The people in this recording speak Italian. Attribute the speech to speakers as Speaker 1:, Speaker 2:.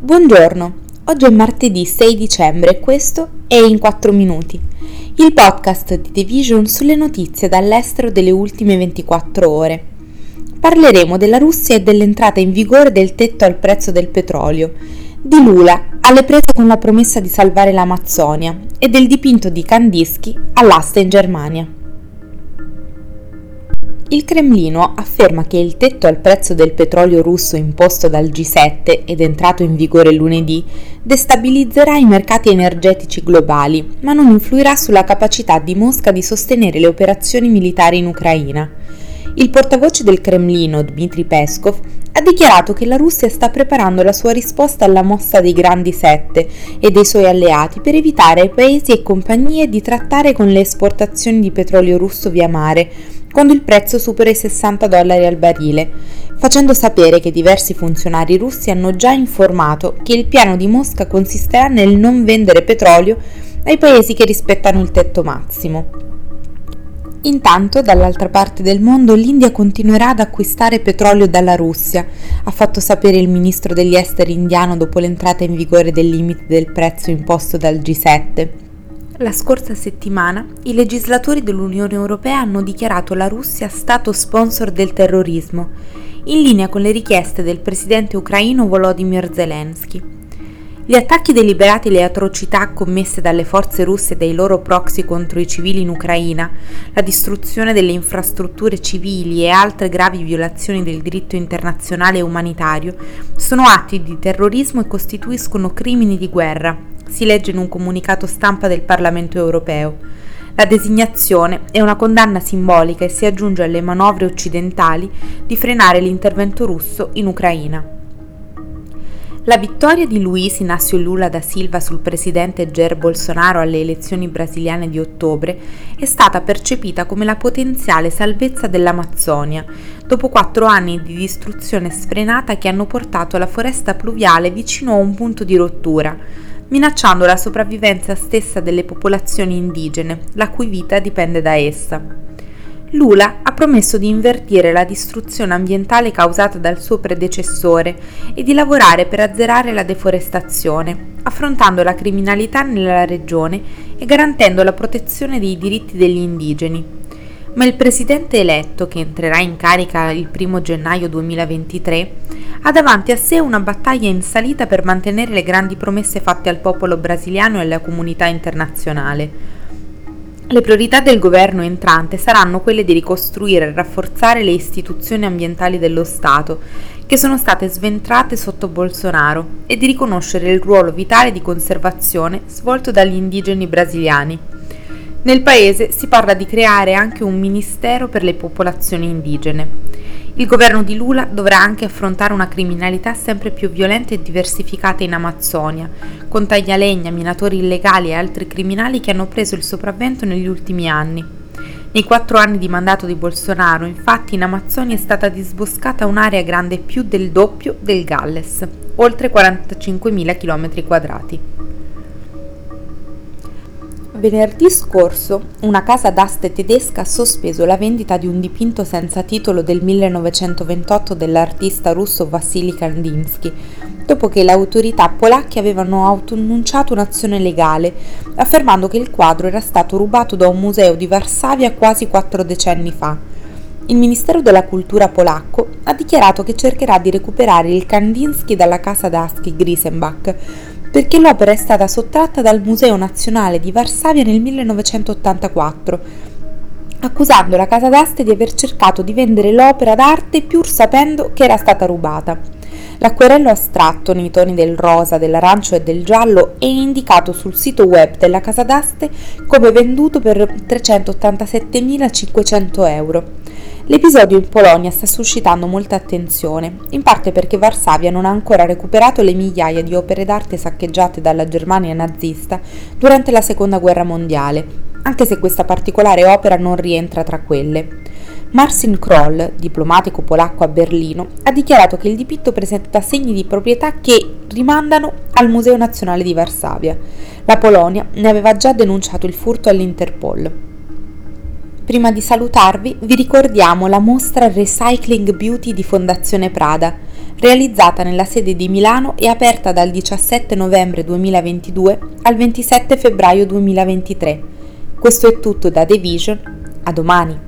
Speaker 1: Buongiorno, oggi è martedì 6 dicembre e questo è In 4 Minuti, il podcast di The Vision sulle notizie dall'estero delle ultime 24 ore. Parleremo della Russia e dell'entrata in vigore del tetto al prezzo del petrolio, di Lula alle prese con la promessa di salvare l'Amazzonia e del dipinto di Kandinsky all'asta in Germania. Il Cremlino afferma che il tetto al prezzo del petrolio russo imposto dal G7 ed entrato in vigore lunedì destabilizzerà i mercati energetici globali, ma non influirà sulla capacità di Mosca di sostenere le operazioni militari in Ucraina. Il portavoce del Cremlino, Dmitry Peskov, ha dichiarato che la Russia sta preparando la sua risposta alla mossa dei grandi sette e dei suoi alleati per evitare ai paesi e compagnie di trattare con le esportazioni di petrolio russo via mare quando il prezzo supera i 60 dollari al barile, facendo sapere che diversi funzionari russi hanno già informato che il piano di Mosca consisterà nel non vendere petrolio ai paesi che rispettano il tetto massimo. Intanto, dall'altra parte del mondo, l'India continuerà ad acquistare petrolio dalla Russia, ha fatto sapere il ministro degli esteri indiano dopo l'entrata in vigore del limite del prezzo imposto dal G7. La scorsa settimana i legislatori dell'Unione Europea hanno dichiarato la Russia stato sponsor del terrorismo, in linea con le richieste del presidente ucraino Volodymyr Zelensky. Gli attacchi deliberati e le atrocità commesse dalle forze russe e dai loro proxy contro i civili in Ucraina, la distruzione delle infrastrutture civili e altre gravi violazioni del diritto internazionale e umanitario sono atti di terrorismo e costituiscono crimini di guerra si legge in un comunicato stampa del Parlamento europeo. La designazione è una condanna simbolica e si aggiunge alle manovre occidentali di frenare l'intervento russo in Ucraina. La vittoria di Luiz Inácio Lula da Silva sul presidente Jair Bolsonaro alle elezioni brasiliane di ottobre è stata percepita come la potenziale salvezza dell'Amazzonia, dopo quattro anni di distruzione sfrenata che hanno portato la foresta pluviale vicino a un punto di rottura, minacciando la sopravvivenza stessa delle popolazioni indigene, la cui vita dipende da essa. Lula ha promesso di invertire la distruzione ambientale causata dal suo predecessore e di lavorare per azzerare la deforestazione, affrontando la criminalità nella regione e garantendo la protezione dei diritti degli indigeni ma il presidente eletto, che entrerà in carica il 1 gennaio 2023, ha davanti a sé una battaglia in salita per mantenere le grandi promesse fatte al popolo brasiliano e alla comunità internazionale. Le priorità del governo entrante saranno quelle di ricostruire e rafforzare le istituzioni ambientali dello Stato, che sono state sventrate sotto Bolsonaro, e di riconoscere il ruolo vitale di conservazione svolto dagli indigeni brasiliani. Nel paese si parla di creare anche un ministero per le popolazioni indigene. Il governo di Lula dovrà anche affrontare una criminalità sempre più violenta e diversificata in Amazzonia, con taglialegna, minatori illegali e altri criminali che hanno preso il sopravvento negli ultimi anni. Nei quattro anni di mandato di Bolsonaro, infatti, in Amazzonia è stata disboscata un'area grande più del doppio del Galles, oltre 45.000 km quadrati. Venerdì scorso una casa d'aste tedesca ha sospeso la vendita di un dipinto senza titolo del 1928 dell'artista russo Vassili Kandinsky, dopo che le autorità polacche avevano autoannunciato un'azione legale, affermando che il quadro era stato rubato da un museo di Varsavia quasi quattro decenni fa. Il Ministero della Cultura polacco ha dichiarato che cercherà di recuperare il Kandinsky dalla casa d'aschi Grisenbach, perché l'opera è stata sottratta dal Museo Nazionale di Varsavia nel 1984, accusando la casa d'aste di aver cercato di vendere l'opera d'arte pur sapendo che era stata rubata. L'acquerello astratto nei toni del rosa, dell'arancio e del giallo è indicato sul sito web della casa d'aste come venduto per 387.500 euro. L'episodio in Polonia sta suscitando molta attenzione, in parte perché Varsavia non ha ancora recuperato le migliaia di opere d'arte saccheggiate dalla Germania nazista durante la Seconda Guerra Mondiale, anche se questa particolare opera non rientra tra quelle. Marcin Kroll, diplomatico polacco a Berlino, ha dichiarato che il dipinto presenta segni di proprietà che rimandano al Museo Nazionale di Varsavia. La Polonia ne aveva già denunciato il furto all'Interpol. Prima di salutarvi vi ricordiamo la mostra Recycling Beauty di Fondazione Prada. realizzata nella sede di Milano e aperta dal 17 novembre 2022 al 27 febbraio 2023. Questo è tutto da The Vision, a domani.